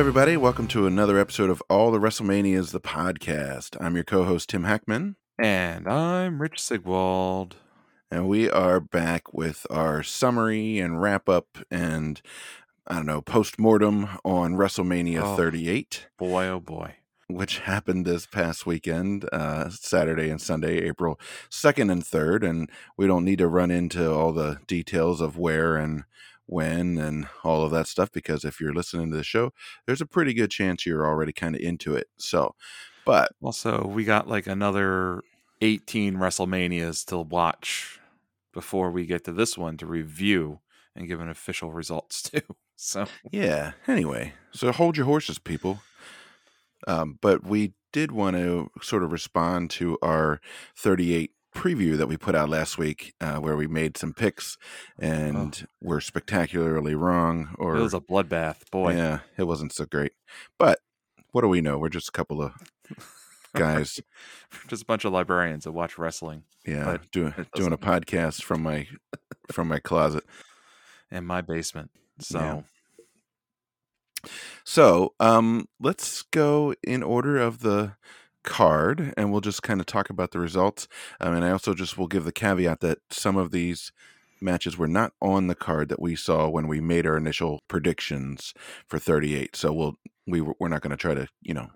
everybody. Welcome to another episode of All the WrestleManias, the podcast. I'm your co host, Tim Hackman. And I'm Rich Sigwald. And we are back with our summary and wrap up and, I don't know, post mortem on WrestleMania Oh. 38, Boy, oh boy. which happened this past weekend, uh, Saturday and Sunday, April 2nd and 3rd. And we don't need to run into all the details of where and when and all of that stuff because if you're listening to the show, there's a pretty good chance you're already kind of into it. So, but Also, we got like another 18 WrestleManias to watch before we get to this one to review and give an official results to. So, Yeah. Anyway, so hold your horses, people. Um, but we did want to sort of respond to our 38 preview that we put out last week, uh, where we made some picks and were spectacularly wrong. Or it was a bloodbath. Boy, yeah, it wasn't so great. But what do we know? We're just a couple of guys, just a bunch of librarians that watch wrestling yeah, doing doing a podcast from my from my closet. in my basement. So, Yeah. So, um, let's go in order of the card, and we'll just kind of talk about the results. Um, and I also just will give the caveat that some of these matches were not on the card that we saw when we made our initial predictions for 38. So we'll we were- not going to try to you know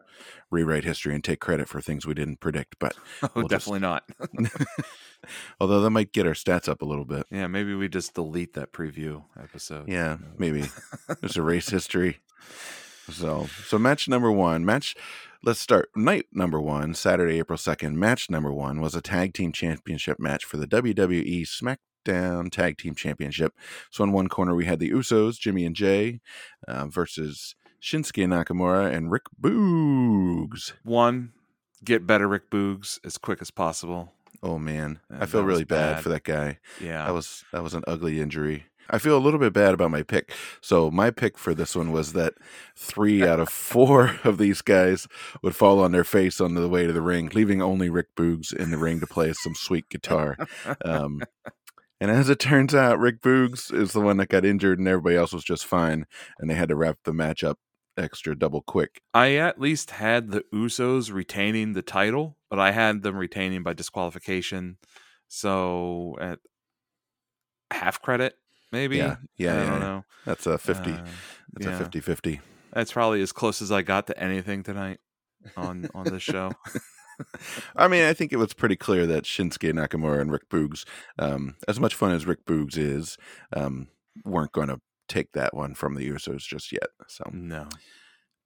rewrite history and take credit for things we didn't predict. But oh, We'll just- definitely not. although that might get our stats up a little bit. yeah, maybe we just delete that preview episode. Yeah, maybe just erase history. So, so match number one, match. Let's start night number one, Saturday, April second. Match number one was a tag team championship match for the WWE SmackDown Tag Team Championship. So, in one corner we had the Usos, Jimmy and Jay, uh, versus Shinsuke Nakamura and Rick Boogs. One, get better Rick Boogs as quick as possible. Oh man, I feel really bad bad. for that guy. Yeah. That was that was an ugly injury. I feel a little bit bad about my pick. So my pick for this one was that three out of four of these guys would fall on their face on the way to the ring, leaving only Rick Boogs in the ring to play some sweet guitar. Um, and as it turns out, Rick Boogs is the one that got injured, and everybody else was just fine, and they had to wrap the match up extra double quick. I at least had the Usos retaining the title, but I had them retaining by disqualification. So at half credit, maybe. Yeah, yeah, I yeah, don't yeah. know. That's a 50. Uh, That's yeah. a 50 50. That's probably as close as I got to anything tonight on on this show. I mean, I think it was pretty clear that Shinsuke Nakamura and Rick Boogs, um, as much fun as Rick Boogs is, um, weren't going to take that one from the Usos just yet. So, No.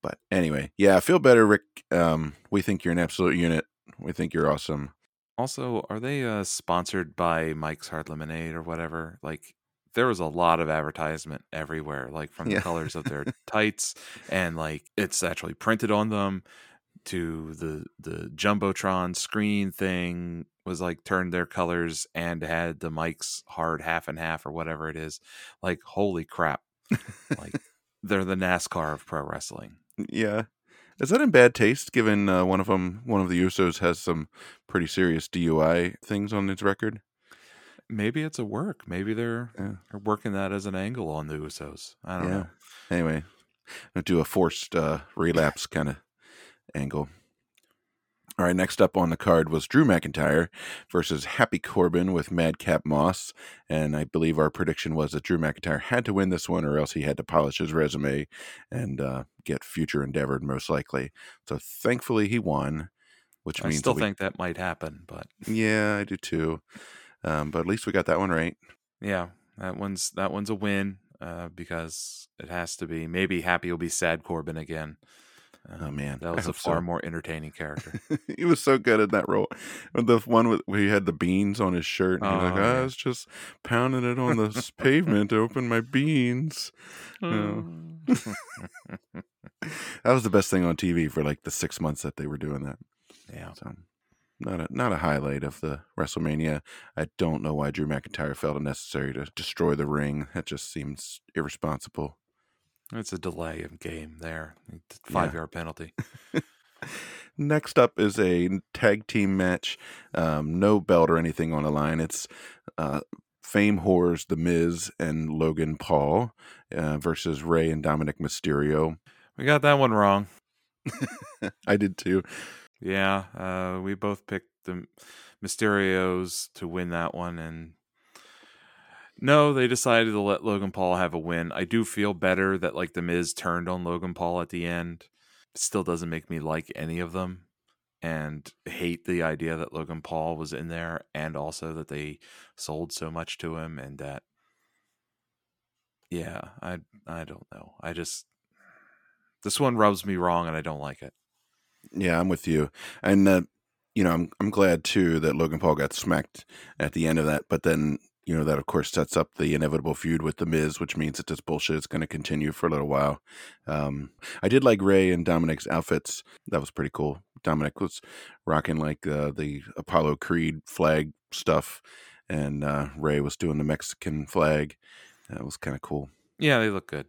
but anyway, yeah, I feel better, Rick. Um, we think you're an absolute unit. We think you're awesome. Also, are they uh, sponsored by Mike's Hard Lemonade or whatever? Like, there was a lot of advertisement everywhere, like from Yeah. the colors of their tights, and like it's actually printed on them. To the the jumbotron screen thing was like turned their colors and had the Mike's Hard half and half or whatever it is. Like, holy crap! Like, they're the NASCAR of pro wrestling. Yeah. Is that in bad taste? Given uh, one of them, one of the Usos has some pretty serious DUI things on his record. Maybe it's a work. Maybe they're Yeah. they're working that as an angle on the Usos. I don't Yeah. know. Anyway, I'll do a forced uh, relapse kind of angle. All right, next up on the card was Drew McIntyre versus Happy Corbin with Madcap Moss. And I believe our prediction was that Drew McIntyre had to win this one or else he had to polish his resume and uh, get future endeavored, most likely. So thankfully he won, which I means still that we- think that might happen, but Yeah, I do too. Um, but at least we got that one right. yeah, that one's that one's a win uh, because it has to be. Maybe Happy will be sad Corbin again. Oh, Um, man, that was a hope so. far more entertaining character. he was so good at that role. The one with, where he had the beans on his shirt. And he was like, Oh, "Ah, I was just pounding it on the pavement to open my beans. Yeah. That was the best thing on TV for like the six months that they were doing that. yeah, So, not a not a highlight of the WrestleMania. I don't know why Drew McIntyre felt it necessary to destroy the ring. That just seems irresponsible. it's a delay of game there. Five yard penalty. Next up is a tag team match. Um, no belt or anything on the line. It's uh, Fame Whores, The Miz and Logan Paul uh, versus Rey and Dominic Mysterio. We got that one wrong. I did too. Yeah, uh, we both picked the Mysterios to win that one, and no, they decided to let Logan Paul have a win. I do feel better that like the Miz turned on Logan Paul at the end. It still doesn't make me like any of them, and hate the idea that Logan Paul was in there, and also that they sold so much to him, and that yeah, I I don't know. I just this one rubs me wrong, and I don't like it. Yeah, I'm with you. And uh, you know, I'm I'm glad too that Logan Paul got smacked at the end of that. But then you know that of course sets up the inevitable feud with the Miz, which means that this bullshit is going to continue for a little while. Um, I did like Rey and Dominic's outfits. That was pretty cool. Dominic was rocking like uh, the Apollo Creed flag stuff, and uh, Rey was doing the Mexican flag. That was kind of cool. Yeah, they look good.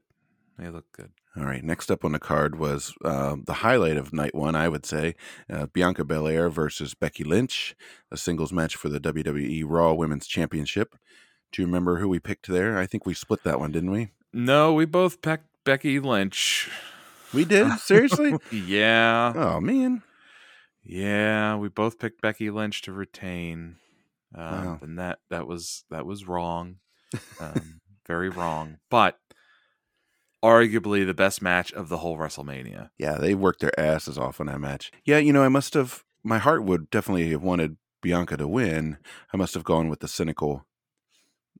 They look good. All right. Next up on the card was uh, the highlight of night one, I would say uh, Bianca Belair versus Becky Lynch, a singles match for the WWE Raw Women's Championship. Do you remember who we picked there? I think we split that one, didn't we? No, we both picked Becky Lynch. We did? Seriously? yeah. Oh, man. Yeah, we both picked Becky Lynch to retain. Um, Wow. And that that was that was wrong. Um, very wrong. But arguably the best match of the whole WrestleMania. Yeah, they worked their asses off on that match. Yeah, you know, I must have, my heart would definitely have wanted Bianca to win. I must have gone with the cynical,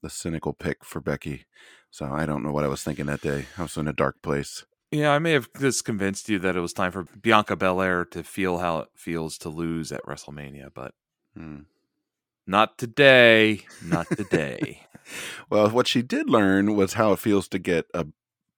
the cynical pick for Becky. So I don't know what I was thinking that day. I was in a dark place. Yeah, I may have just convinced you that it was time for Bianca Belair to feel how it feels to lose at WrestleMania, but Hmm. not today. Not today. Well, what she did learn was how it feels to get a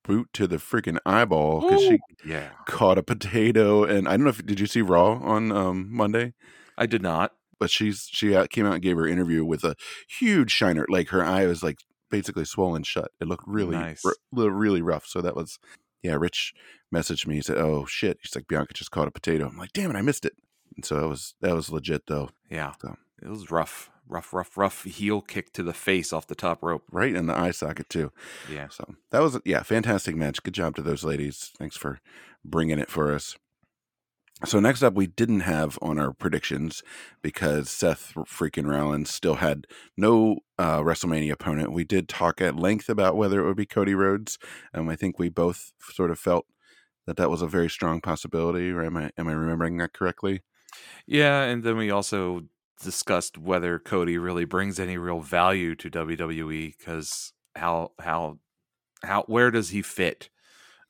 boot to the freaking eyeball because she yeah. caught a potato. And I don't know if did you see Raw on um, Monday? I did not. But she's she came out and gave her interview with a huge shiner. Like her eye was like basically swollen shut. It looked really Nice. r- really rough. So that was yeah. Rich messaged me. He said, "Oh shit." He's like, "Bianca just caught a potato." I'm like, "Damn it, I missed it." And so that was that was legit though. Yeah. So. It was rough. Rough, rough, rough heel kick to the face off the top rope. Right in the eye socket too. Yeah. So that was yeah, fantastic match. Good job to those ladies. Thanks for bringing it for us. So next up, we didn't have on our predictions because Seth freaking Rollins still had no uh, WrestleMania opponent. We did talk at length about whether it would be Cody Rhodes, and I think we both sort of felt that that was a very strong possibility. Or am I am I remembering that correctly? Yeah, and then we also discussed whether Cody really brings any real value to WWE because how how how where does he fit?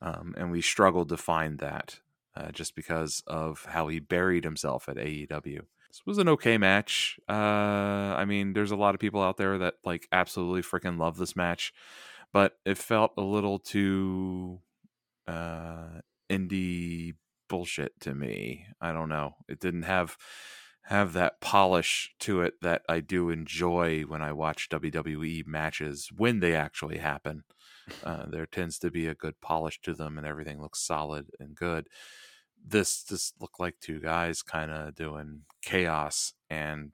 Um, and we struggled to find that uh, just because of how he buried himself at AEW. This was an okay match. Uh, I mean, there's a lot of people out there that like absolutely freaking love this match, but it felt a little too uh, indie bullshit to me. I don't know. It didn't have have that polish to it that I do enjoy when I watch WWE matches when they actually happen. Uh, there tends to be a good polish to them, and everything looks solid and good. This just looked like two guys kind of doing chaos, and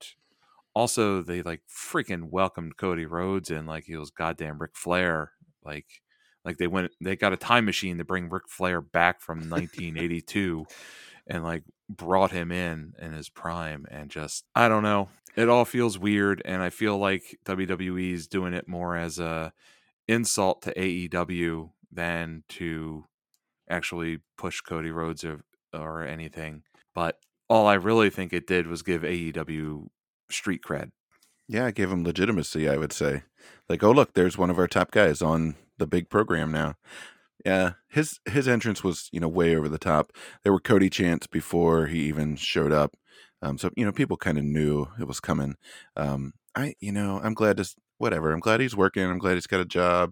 also they like freaking welcomed Cody Rhodes in like he was goddamn Ric Flair, like like they went they got a time machine to bring Ric Flair back from 1982 and like brought him in in his prime and just I don't know it all feels weird and I feel like WWE is doing it more as a insult to AEW than to actually push Cody Rhodes or, or anything but all I really think it did was give AEW street cred Yeah, I gave him legitimacy. I would say, like, oh look, there's one of our top guys on the big program now. Yeah, his his entrance was you know way over the top. There were Cody chants before he even showed up, um, so you know people kind of knew it was coming. Um, I you know I'm glad to whatever. I'm glad he's working. I'm glad he's got a job.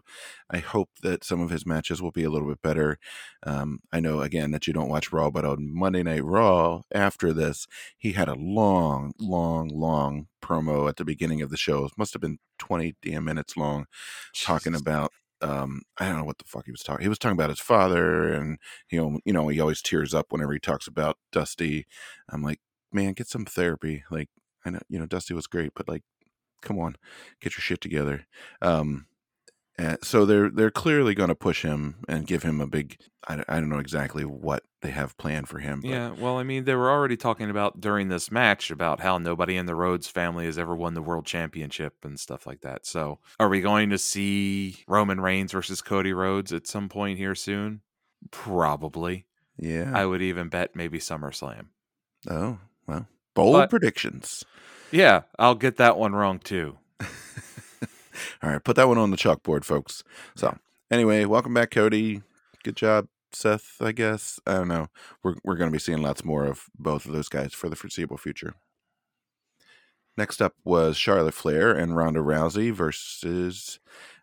I hope that some of his matches will be a little bit better. Um, I know again that you don't watch Raw, but on Monday Night Raw after this, he had a long, long, long promo at the beginning of the show. It must have been 20 damn minutes long talking about um I don't know what the fuck he was talking. He was talking about his father and you know, you know, he always tears up whenever he talks about Dusty. I'm like, man, get some therapy. Like I know, you know, Dusty was great, but like come on, get your shit together. Um Uh, so they're they're clearly going to push him and give him a big. I, I don't know exactly what they have planned for him. But Yeah, well, I mean, they were already talking about during this match about how nobody in the Rhodes family has ever won the world championship and stuff like that. So, are we going to see Roman Reigns versus Cody Rhodes at some point here soon? Probably. yeah. I would even bet maybe SummerSlam. oh well, bold But- predictions. Yeah, I'll get that one wrong too. All right, put that one on the chalkboard, folks. So anyway, welcome back, Cody. Good job, Seth. I guess I don't know. We're we're going to be seeing lots more of both of those guys for the foreseeable future. Next up was Charlotte Flair and Ronda Rousey versus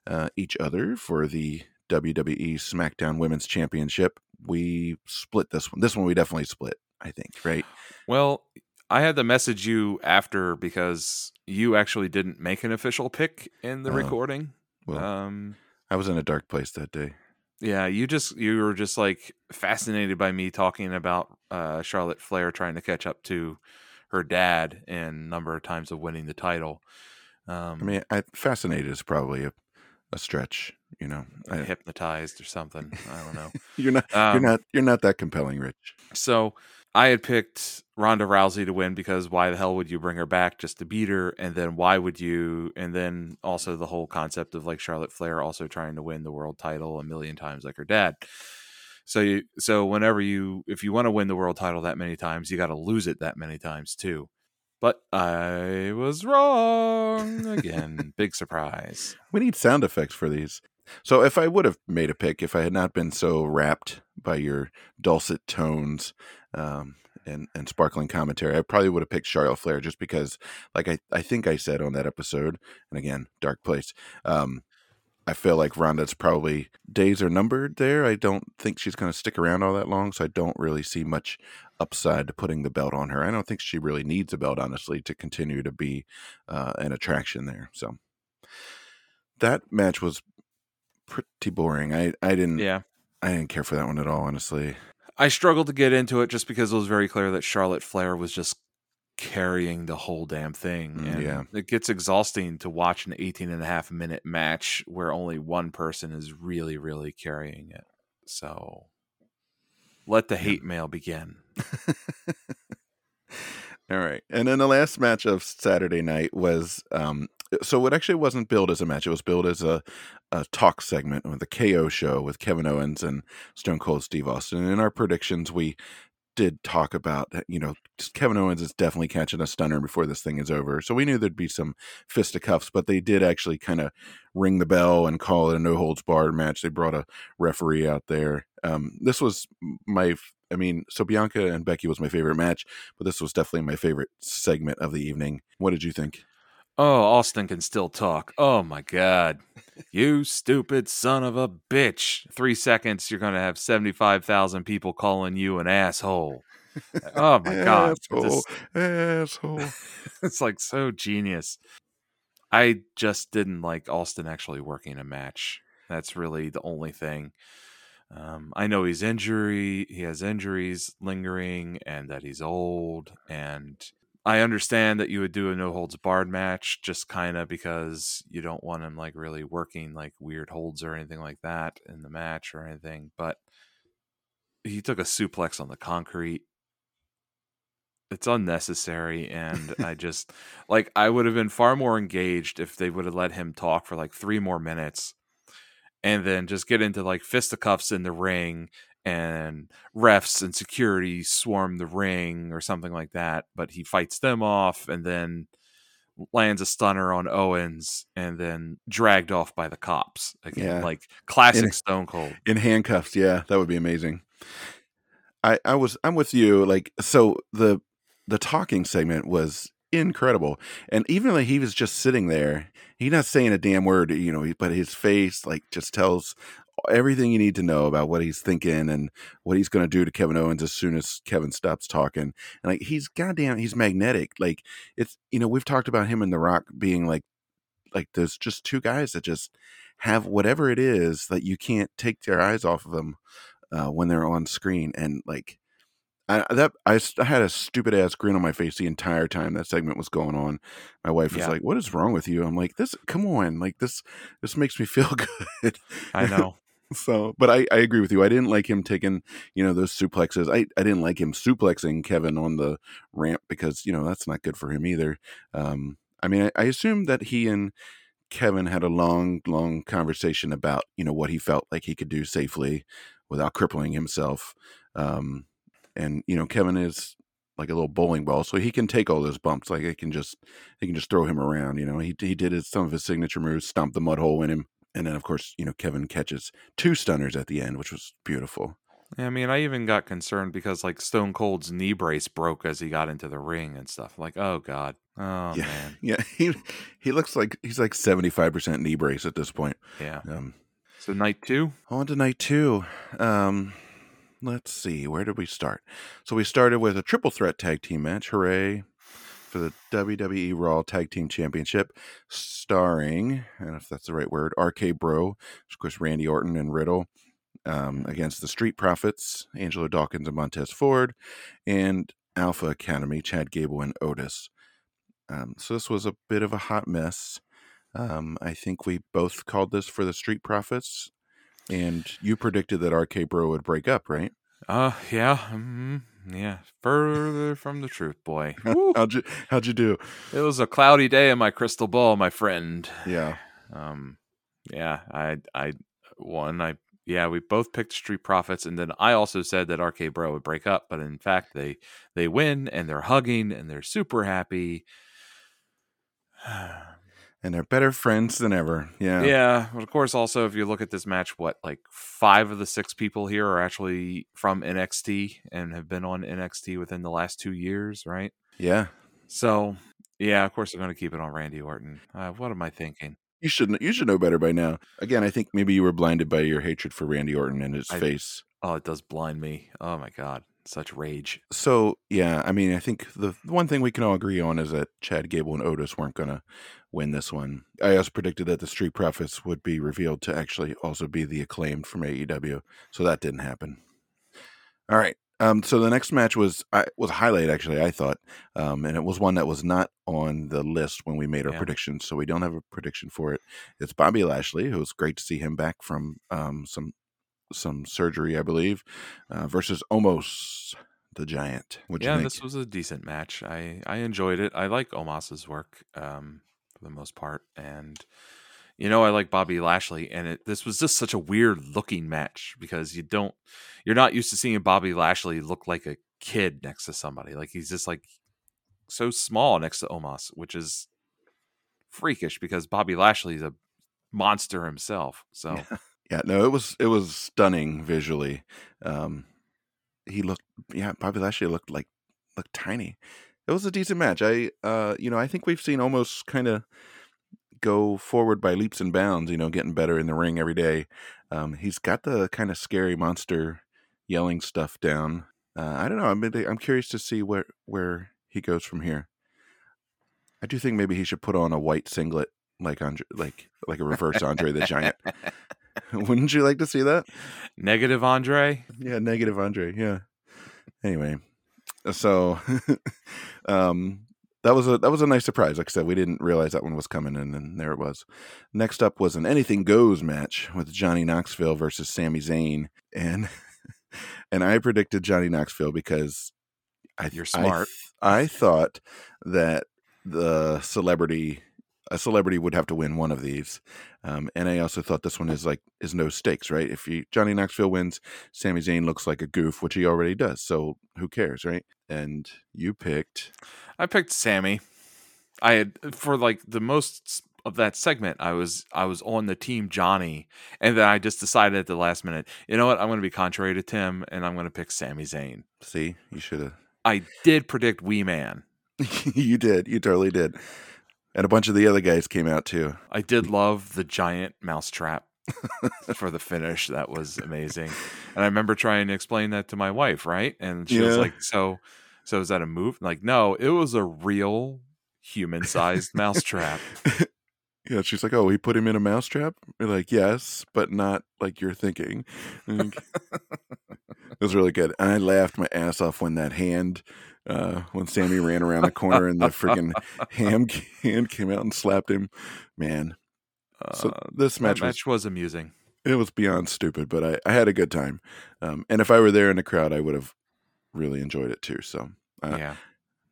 uh, each other for the WWE SmackDown Women's Championship. We split this one. This one we definitely split. I think, right? Well, I had to message you after because you actually didn't make an official pick in the Oh, recording. Well, Um, I was in a dark place that day. Yeah, you just you were just like fascinated by me talking about uh, Charlotte Flair trying to catch up to her dad and number of times of winning the title. Um, I mean, I, fascinated is probably a, a stretch. You know, I, hypnotized or something. I don't know. you're not Um, you're not you're not that compelling, Rich. So I had picked Ronda Rousey to win because why the hell would you bring her back just to beat her? And then why would you? And then also the whole concept of like Charlotte Flair also trying to win the world title a million times like her dad. So you, so whenever you, if you want to win the world title that many times, you got to lose it that many times too. But I was wrong again. Big surprise. We need sound effects for these. So if I would have made a pick, if I had not been so wrapped by your dulcet tones um, and and sparkling commentary, I probably would have picked Charlotte Flair just because, like I, I think I said on that episode, and again, dark place. Um, I feel like Ronda's probably days are numbered there. I don't think she's going to stick around all that long, so I don't really see much upside to putting the belt on her. I don't think she really needs a belt, honestly, to continue to be uh, an attraction there. So that match was pretty boring. I I didn't Yeah. I didn't care for that one at all, honestly. I struggled to get into it just because it was very clear that Charlotte Flair was just carrying the whole damn thing. Mm, And yeah. it gets exhausting to watch an 18 and a half minute match where only one person is really, really carrying it. So let the Yeah. hate mail begin. All right. And then the last match of Saturday night was um so it actually wasn't billed as a match. It was billed as a, a talk segment with the KO show with Kevin Owens and Stone Cold Steve Austin. And in our predictions, we did talk about, you know, Kevin Owens is definitely catching a stunner before this thing is over. So we knew there'd be some fisticuffs, but they did actually kind of ring the bell and call it a no holds barred match. They brought a referee out there. Um, this was my, I mean, so Bianca and Becky was my favorite match, but this was definitely my favorite segment of the evening. What did you think? Oh, Austin can still talk. Oh my God. You stupid son of a bitch. Three seconds, you're going to have 75,000 people calling you an asshole. Oh my God. Asshole, Just- asshole. it's like so genius. I just didn't like Austin actually working a match. That's really the only thing. Um, I know he's injury, he has injuries lingering, and that he's old. And I understand that you would do a no holds barred match, just kind of because you don't want him like really working like weird holds or anything like that in the match or anything. But he took a suplex on the concrete it's unnecessary and i just like i would have been far more engaged if they would have let him talk for like three more minutes and then just get into like fisticuffs in the ring and refs and security swarm the ring or something like that but he fights them off and then lands a stunner on owens and then dragged off by the cops again Yeah. like classic And- stone cold in handcuffs yeah that would be amazing i i was i'm with you like so the the talking segment was incredible and even like he was just sitting there he's not saying a damn word you know but his face like just tells everything you need to know about what he's thinking and what he's going to do to Kevin Owens as soon as Kevin stops talking. And like he's goddamn he's magnetic. Like it's you know, we've talked about him and The Rock being like like there's just two guys that just have whatever it is that you can't take your eyes off of them uh, when they're on screen and like I that I, I had a stupid ass grin on my face the entire time that segment was going on. My wife was Yeah. like, "What is wrong with you?" I'm like, "This, come on, like this, this makes me feel good." I know. So, but I, I agree with you. I didn't like him taking, you know, those suplexes. I, I didn't like him suplexing Kevin on the ramp because you know that's not good for him either. Um, I mean, I, I assume that he and Kevin had a long, long conversation about you know what he felt like he could do safely without crippling himself. Um, and you know, Kevin is like a little bowling ball, so he can take all those bumps. Like it can just, he can just throw him around. You know, he he did his, some of his signature moves, stomp the mud hole in him, and then of course, you know, Kevin catches two stunners at the end, which was beautiful. I mean, I even got concerned because like Stone Cold's knee brace broke as he got into the ring and stuff. Like, oh god, oh yeah, man, yeah, he he looks like he's like seventy five percent knee brace at this point. yeah. Um, So night two, On to night two. Um, let's see, where did we start? So we started with a triple threat tag team match. Hooray for the WWE Raw Tag Team Championship, starring, and if that's the right word, RK Bro, of course, Randy Orton and Riddle. Um, against the Street Profits, Angelo Dawkins and Montez Ford, and Alpha Academy, Chad Gable and Otis. Um, so this was a bit of a hot mess. Um, I think we both called this for the Street Profits, and you predicted that RK Bro would break up, right? uh, yeah, mm, yeah, further from the truth, boy. How'd you How'd you do? it was a cloudy day in my crystal ball, my friend. Yeah, Um, yeah, I, I, one, I, yeah, we both picked Street Profits, and then I also said that RK Bro would break up, but in fact, they they win and they're hugging and they're super happy. And they're better friends than ever. Yeah, Yeah, but of course, also if you look at this match, what like five of the six people here are actually from NXT and have been on NXT within the last two years, right? yeah. So, yeah, of course they're going to keep it on Randy Orton. Uh, what am I thinking? You should you should know better by now. Again, I think maybe you were blinded by your hatred for Randy Orton and his I- face. Oh, it does blind me. Oh my god, such rage. So yeah, I mean, I think the one thing we can all agree on is that Chad Gable and Otis weren't going to win this one. I also predicted that the Street Profits would be revealed to actually also be the acclaimed from AEW, so that didn't happen. All right. Um, so the next match was I, was a highlight actually. I thought, um, and it was one that was not on the list when we made our Yeah. predictions, so we don't have a prediction for it. It's Bobby Lashley, who was great to see him back from um, some some surgery, I believe, uh, versus Omos the Giant. Which yeah, this was a decent match. I I enjoyed it. I like Omos's work um, for the most part, and you know I like Bobby Lashley. And it, this was just such a weird looking match because you don't you're not used to seeing Bobby Lashley look like a kid next to somebody. Like he's just like so small next to Omos, which is freakish because Bobby Lashley is a monster himself. So Yeah, no, it was it was stunning visually. Um, he looked, yeah, Bobby Lashley looked like looked tiny. It was a decent match. I, uh, you know, I think we've seen Omos kind of go forward by leaps and bounds. You know, getting better in the ring every day. Um, he's got the kind of scary monster yelling stuff down. Uh, I don't know. I'm I'm curious to see where where he goes from here. I do think maybe he should put on a white singlet like Andre, like like a reverse Andre the Giant. Wouldn't you like to see that? negative Andre. Yeah, negative Andre. Yeah. Anyway, so um, that was a that was a nice surprise. Like I said, we didn't realize that one was coming, and then there it was. Next up was an anything goes match with Johnny Knoxville versus Sami Zayn, and and I predicted Johnny Knoxville because I You're smart. th- I, thought that the celebrity a celebrity would have to win one of these. Um, and I also thought this one is like is no stakes, right? If you Johnny Knoxville wins, Sami Zayn looks like a goof, which he already does. So who cares, right? And you picked I picked Sami. I had for like the most of that segment. I was I was on the team Johnny, and then I just decided at the last minute. You know what? I'm going to be contrary to Tim, and I'm going to pick Sami Zayn. see, you should have I did predict Wee Man. you did, you totally did. And a bunch of the other guys came out too. I did love the giant mousetrap for the finish. That was amazing. And I remember trying to explain that to my wife, right? And she was like, "So, so is that a move?" Like, no, it was a real human-sized mousetrap. Yeah, she's like, "Oh, he put him in a mousetrap." We're like, "Yes, but not like you're thinking." Like, was really good. And I laughed my ass off when that hand, uh, when Sami ran around the corner and the freaking ham hand came out and slapped him. Man, so Uh, this match was match was amusing. it was beyond stupid, but I, I had a good time. Um, and if I were there in the crowd, I would have really enjoyed it too. So uh, yeah.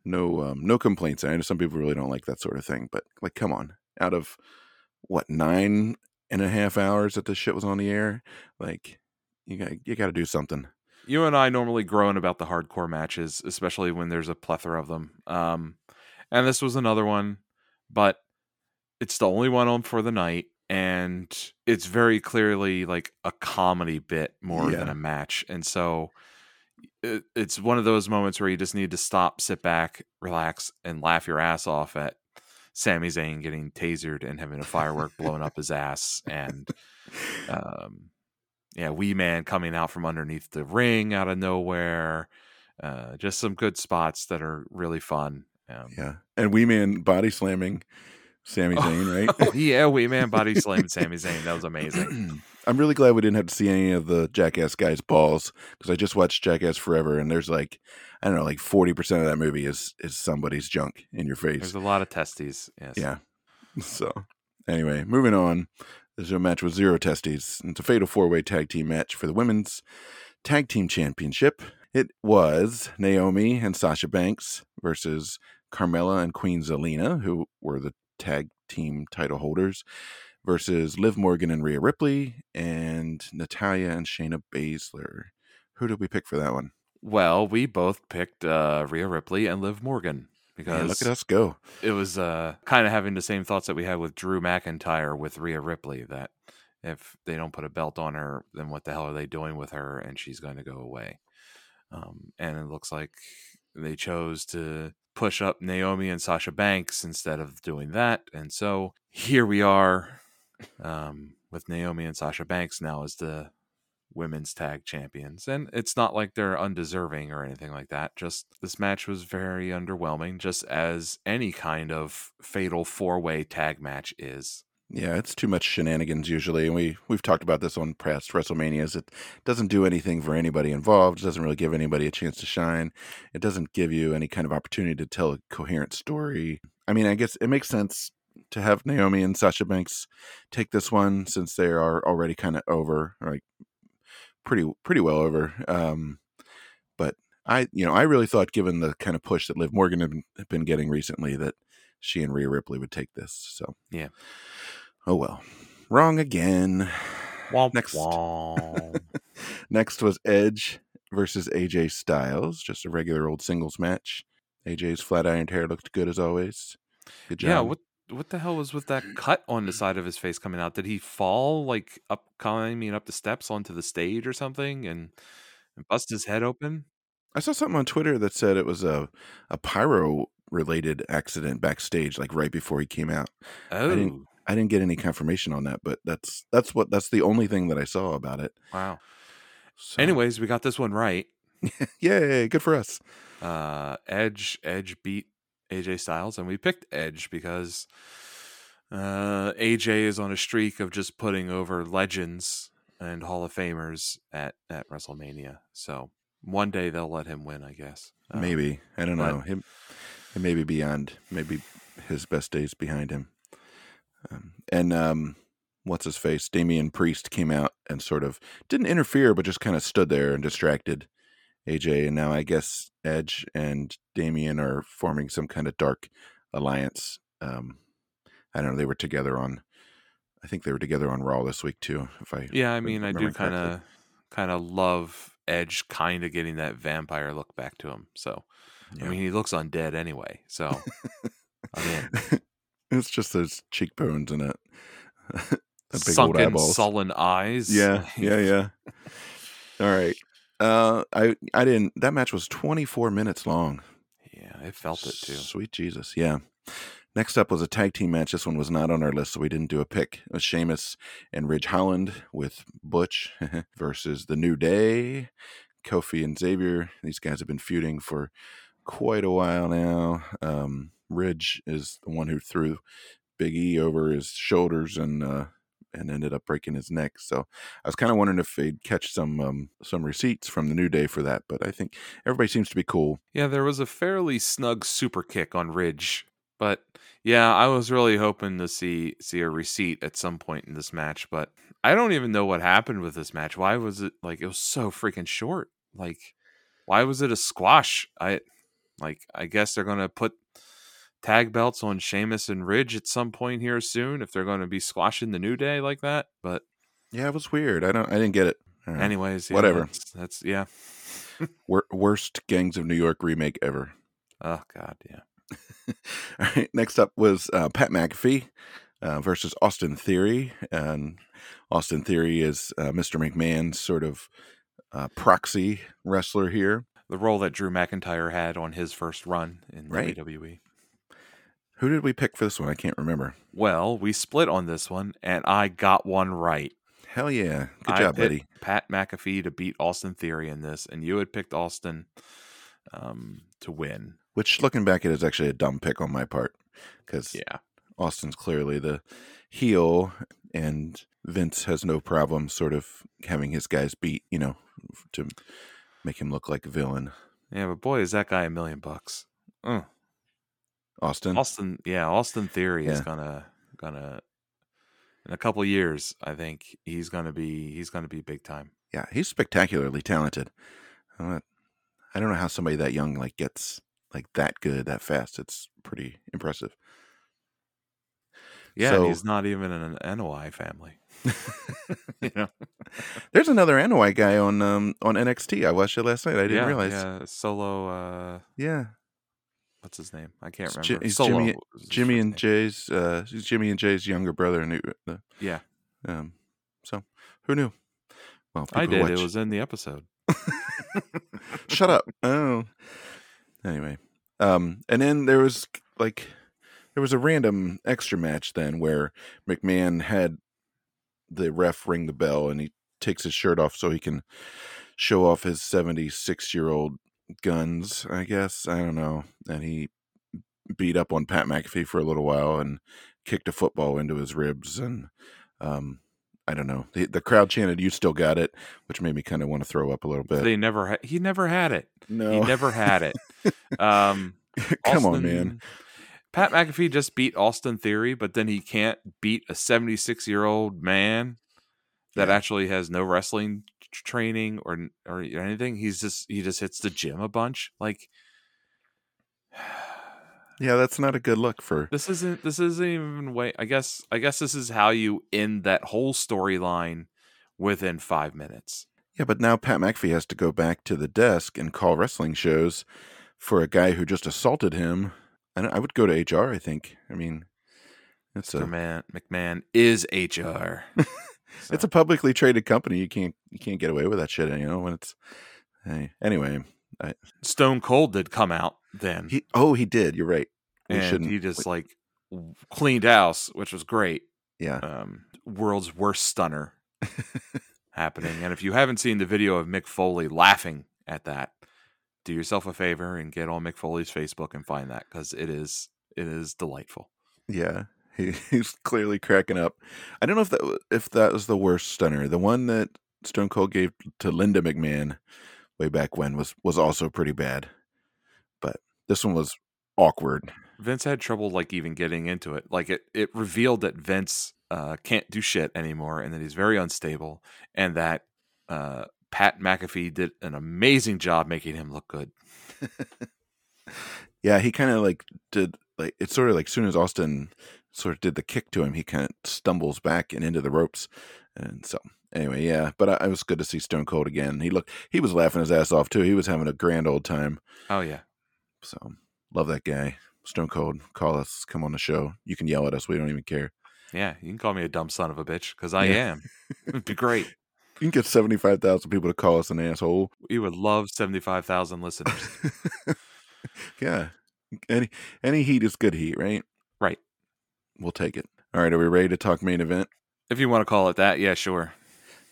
no um, no complaints. I know some people really don't like that sort of thing, but like, come on, out of what nine and a half hours that this shit was on the air, like you got you got to do something. You and I normally groan about the hardcore matches, especially when there's a plethora of them. Um, and this was another one, but it's the only one on for the night, and it's very clearly like a comedy bit more than a match. And so it, it's one of those moments where you just need to stop, sit back, relax, and laugh your ass off at Sami Zayn getting tasered and having a firework blown up his ass, and um, yeah, Wee Man coming out from underneath the ring out of nowhere. Uh, just some good spots that are really fun. Um, Yeah, and Wee Man body slamming Sami Zayn, right? oh, yeah, Wee Man body slamming Sami Zayn. That was amazing. I'm really glad we didn't have to see any of the Jackass guys' balls because I just watched Jackass Forever, and there's like I don't know, like forty percent of that movie is is somebody's junk in your face. There's a lot of testes. Yes. Yeah. So anyway, moving on. There's a match with zero testes. It's a fatal four way tag team match for the women's tag team championship. It was Naomi and Sasha Banks versus Carmella and Queen Zelina, who were the tag team title holders, versus Liv Morgan and Rhea Ripley, and Natalya and Shayna Baszler. Who did we pick for that one? Well, we both picked uh, Rhea Ripley and Liv Morgan because Man, look at us go. it was uh, kind of having the same thoughts that we had with Drew McIntyre with Rhea Ripley that if they don't put a belt on her, then what the hell are they doing with her? And she's going to go away. Um, and it looks like they chose to push up Naomi and Sasha Banks instead of doing that. And so here we are um, with Naomi and Sasha Banks now as the women's tag champions. And it's not like they're undeserving or anything like that. Just this match was very underwhelming, just as any kind of fatal four way tag match is. Yeah, it's too much shenanigans usually, and we we've talked about this on past WrestleManias. It doesn't do anything for anybody involved. It doesn't really give anybody a chance to shine. It doesn't give you any kind of opportunity to tell a coherent story. I mean, I guess it makes sense to have Naomi and Sasha Banks take this one since they are already kind of over, like pretty pretty well over. Um, but I, you know, I really thought, given the kind of push that Liv Morgan had been, getting recently, that she and Rhea Ripley would take this. So Yeah. Oh well. Wrong again. Womp Next. womp. Next was Edge versus AJ Styles, just a regular old singles match. AJ's flat ironed hair looked good as always. Good job. yeah, what what the hell was with that cut on the side of his face coming out? Did he fall like up climbing up the steps onto the stage or something and, and bust his head open? I saw something on Twitter that said it was a a pyro related accident backstage, like right before he came out. Oh, didn't- I didn't get any confirmation on that, but that's that's what that's the only thing that I saw about it. wow. So, Anyways, we got this one right. yay, good for us. uh edge edge beat aj styles and we picked edge because uh aj is on a streak of just putting over legends and hall of famers at at wrestlemania so one day they'll let him win i guess Um, Maybe I don't know him. It may be beyond. Maybe his best days behind him. Um, and um, what's his face? Damian Priest came out and sort of didn't interfere, but just kind of stood there and distracted AJ. And now I guess Edge and Damian are forming some kind of dark alliance. Um, I don't know. They were together on. I think they were together on Raw this week too. If I yeah i mean i do kind of kind of love edge kind of getting that vampire look back to him so Yeah. i mean he looks undead anyway so I'm in. it's just those cheekbones and a, a big sunken sullen eyes Yeah, yeah, yeah. All right. Uh, I I didn't. That match was 24 minutes long. yeah i felt it too Sweet Jesus, yeah. Next up was a tag team match. This one was not on our list, so we didn't do a pick. It was Sheamus and Ridge Holland with Butch versus The New Day, Kofi and Xavier. These guys have been feuding for quite a while now. Um, Ridge is the one who threw Big E over his shoulders and uh, and ended up breaking his neck. So I was kind of wondering if they'd catch some um, some receipts from the New Day for that. But I think everybody seems to be cool. Yeah, there was a fairly snug super kick on Ridge, but yeah, I was really hoping to see see a receipt at some point in this match, but I don't even know what happened with this match. Why was it like it was so freaking short? Like why was it a squash? I like I guess they're gonna put tag belts on Sheamus and Ridge at some point here soon if they're gonna be squashing the New Day like that. But Yeah, it was weird. I don't. I didn't get it. I anyways, yeah, Whatever. That's, that's yeah. Worst Gangs of New York remake ever. Oh god, yeah. All right. Next up was uh, Pat McAfee uh, versus Austin Theory, and Austin Theory is uh, Mr. McMahon's sort of uh, proxy wrestler here. The role that Drew McIntyre had on his first run in Right. WWE. Who did we pick for this one? I can't remember. Well, we split on this one, and I got one right. Hell yeah! Good I job, buddy. Pat McAfee to beat Austin Theory in this, and you had picked Austin um, to win. Which, looking back, it is actually a dumb pick on my part because Yeah, Austin's clearly the heel, and Vince has no problem sort of having his guys beat, you know, to make him look like a villain. yeah, but boy, is that guy a million bucks. Uh, Austin, Austin, yeah, Austin Theory is gonna gonna in a couple years. I think he's gonna be he's gonna be big time. yeah, he's spectacularly talented. Uh, I don't know how somebody that young like gets like that good that fast. It's pretty impressive. Yeah, So- he's not even in an Anoa'i family. you know, There's another Anoa'i guy on um on NXT. I watched it last night. I didn't yeah, realize. Yeah, Solo. Uh, Yeah, what's his name? I can't remember. Ji- he's Solo Jimmy- Jimmy and name. Jay's uh he's Jimmy and Jay's younger brother. And uh, Yeah, um, so who knew? Well, I did. watch- It was in the episode. Shut up. Oh. Anyway. Um and then there was like there was a random extra match then where McMahon had the ref ring the bell and he takes his shirt off so he can show off his 76 year old guns, I guess. I don't know. And he beat up on Pat McAfee for a little while and kicked a football into his ribs and um I don't know. The, the crowd chanted "You still got it," which made me kind of want to throw up a little bit. They never had. He never had it. no, He never had it. Um, Come on, man. Pat McAfee just beat Austin Theory, but then he can't beat a 76 year old man that Yeah. actually has no wrestling training or or anything. He's just he just hits the gym a bunch. Like Yeah, that's not a good look for. this isn't this isn't even way. I guess I guess this is how you end that whole storyline within five minutes. Yeah, but now Pat McAfee has to go back to the desk and call wrestling shows for a guy who just assaulted him. And I would go to HR. I think. I mean, it's Mr. a Man McMahon is HR. it's a publicly traded company. You can't you can't get away with that shit. You know when it's. Hey, anyway, Stone Cold did come out then. he oh he did. You're right. We and he just like cleaned house, which was great. yeah, Um, world's worst stunner happening. And if you haven't seen the video of Mick Foley laughing at that, do yourself a favor and get on Mick Foley's Facebook and find that because it is it is delightful. Yeah, he, he's clearly cracking up. I don't know if that if that was the worst stunner. The one that Stone Cold gave to Linda McMahon way back when was was also pretty bad, but this one was awkward. Vince had trouble like even getting into it. Like it it revealed that Vince uh, can't do shit anymore and that he's very unstable and that uh, Pat McAfee did an amazing job making him look good. Yeah, he kind of like did like it's sort of like soon as Austin sort of did the kick to him, he kind of stumbles back and into the ropes, and so anyway, yeah. But I, I was good to see Stone Cold again. He looked he was laughing his ass off too. He was having a grand old time. Oh yeah. So love that guy. Stone Cold, call us, come on the show. You can yell at us. We don't even care. Yeah, you can call me a dumb son of a bitch because I Yeah. am. It'd be great. You can get 75,000 people to call us an asshole. We would love 75,000 listeners. yeah. Any any heat is good heat, right? Right. We'll take it. All right, are we ready to talk main event? If you want to call it that, yeah, sure.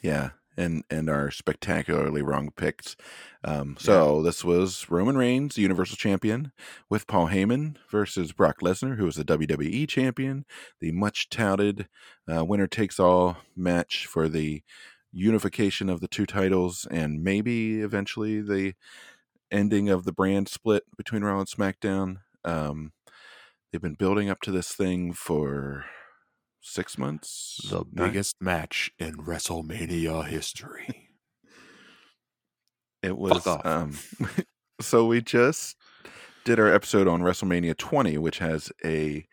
Yeah. and and our spectacularly wrong picks. Um, so this was Roman Reigns, the Universal Champion, with Paul Heyman versus Brock Lesnar, who was the WWE Champion, the much touted uh, winner takes all match for the unification of the two titles, and maybe eventually the ending of the brand split between Raw and SmackDown. Um, they've been building up to this thing for six months. The nine- biggest match in WrestleMania history. It was um so we just did our episode on WrestleMania 20 which has a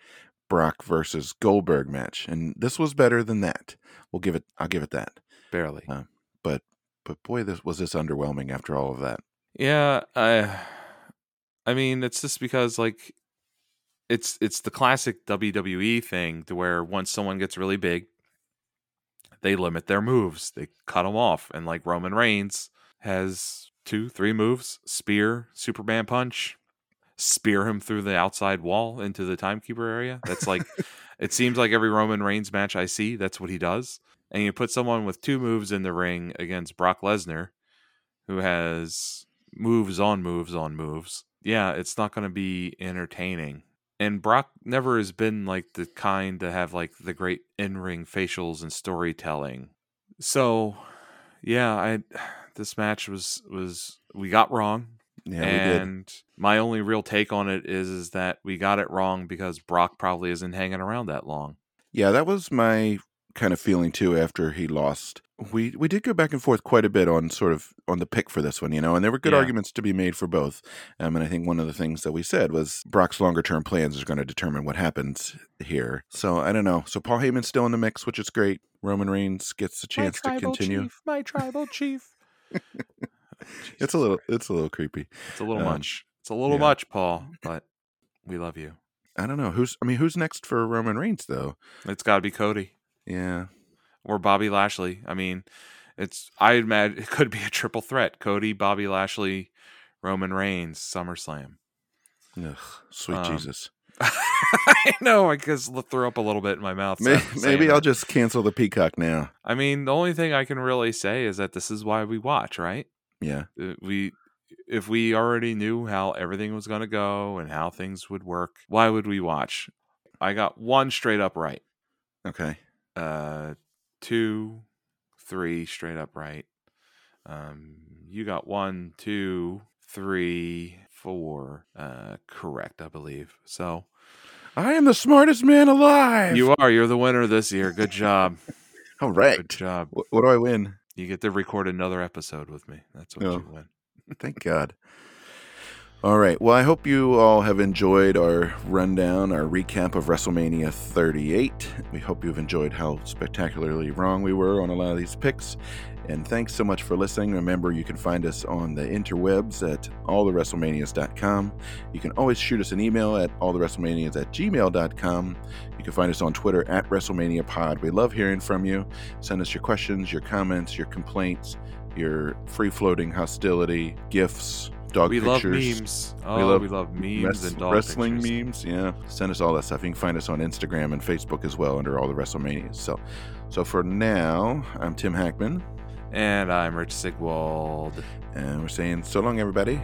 Brock versus Goldberg match and this was better than that. We'll give it I'll give it that. Barely. Uh, But but boy this was this underwhelming after all of that. Yeah, I I mean, it's just because like it's it's the classic WWE thing to where once someone gets really big, they limit their moves. They cut them off and like Roman Reigns has two, three moves, spear, Superman punch, spear him through the outside wall into the timekeeper area. That's like it seems like every Roman Reigns match I see, that's what he does. And you put someone with two moves in the ring against Brock Lesnar who has moves on moves on moves. Yeah, it's not going to be entertaining. And Brock never has been like the kind to have like the great in-ring facials and storytelling. So, yeah, I this match was was we got wrong Yeah, we did. and my only real take on it is is that we got it wrong because Brock probably isn't hanging around that long. Yeah, that was my kind of feeling too after he lost. We we did go back and forth quite a bit on sort of on the pick for this one, you know, and there were good Yeah. arguments to be made for both. Um, and I think one of the things that we said was Brock's longer term plans is going to determine what happens here. So I don't know. So Paul Heyman's still in the mix, which is great. Roman Reigns gets a chance to continue. chief, my tribal chief. It's a little it's a little creepy. It's a little um, much. It's a little yeah. much, Paul, but we love you. I don't know who's. I mean, who's next for Roman Reigns though? It's got to be Cody Yeah, or Bobby Lashley. I mean, it's I imagine it could be a triple threat: Cody, Bobby Lashley, Roman Reigns, SummerSlam. Ugh, sweet Um, Jesus. I know, I guess throw up a little bit in my mouth. May- saying Maybe I'll just cancel the Peacock now. I mean, the only thing I can really say is that this is why we watch, right? Yeah, Uh, We, if we already knew how everything was going to go and how things would work, why would we watch? I got one straight up right. okay. Uh, two, three straight up right. Um, you got one, two, three, four. Uh, correct, I believe. So I am the smartest man alive. you are. You're the winner this year. Good job. All right. Good job. What, what do I win? You get to record another episode with me. That's what Oh. you win. Thank God. All right. Well, I hope you all have enjoyed our rundown, our recap of WrestleMania 38. We hope you've enjoyed how spectacularly wrong we were on a lot of these picks. And thanks so much for listening. Remember, you can find us on the interwebs at allthewrestlemanias.com. You can always shoot us an email at allthewrestlemanias at gmail.com. You can find us on Twitter at WrestleManiaPod. We love hearing from you. Send us your questions, your comments, your complaints, your free floating hostility, gifts, dog we pictures. love memes. Oh, love we love memes and dog wrestling pictures. memes, yeah. Send us all that stuff. You can find us on Instagram and Facebook as well under all the WrestleManias. So, so for now, I'm Tim Hackman, And I'm Rich Sigwald. and we're saying so long, everybody.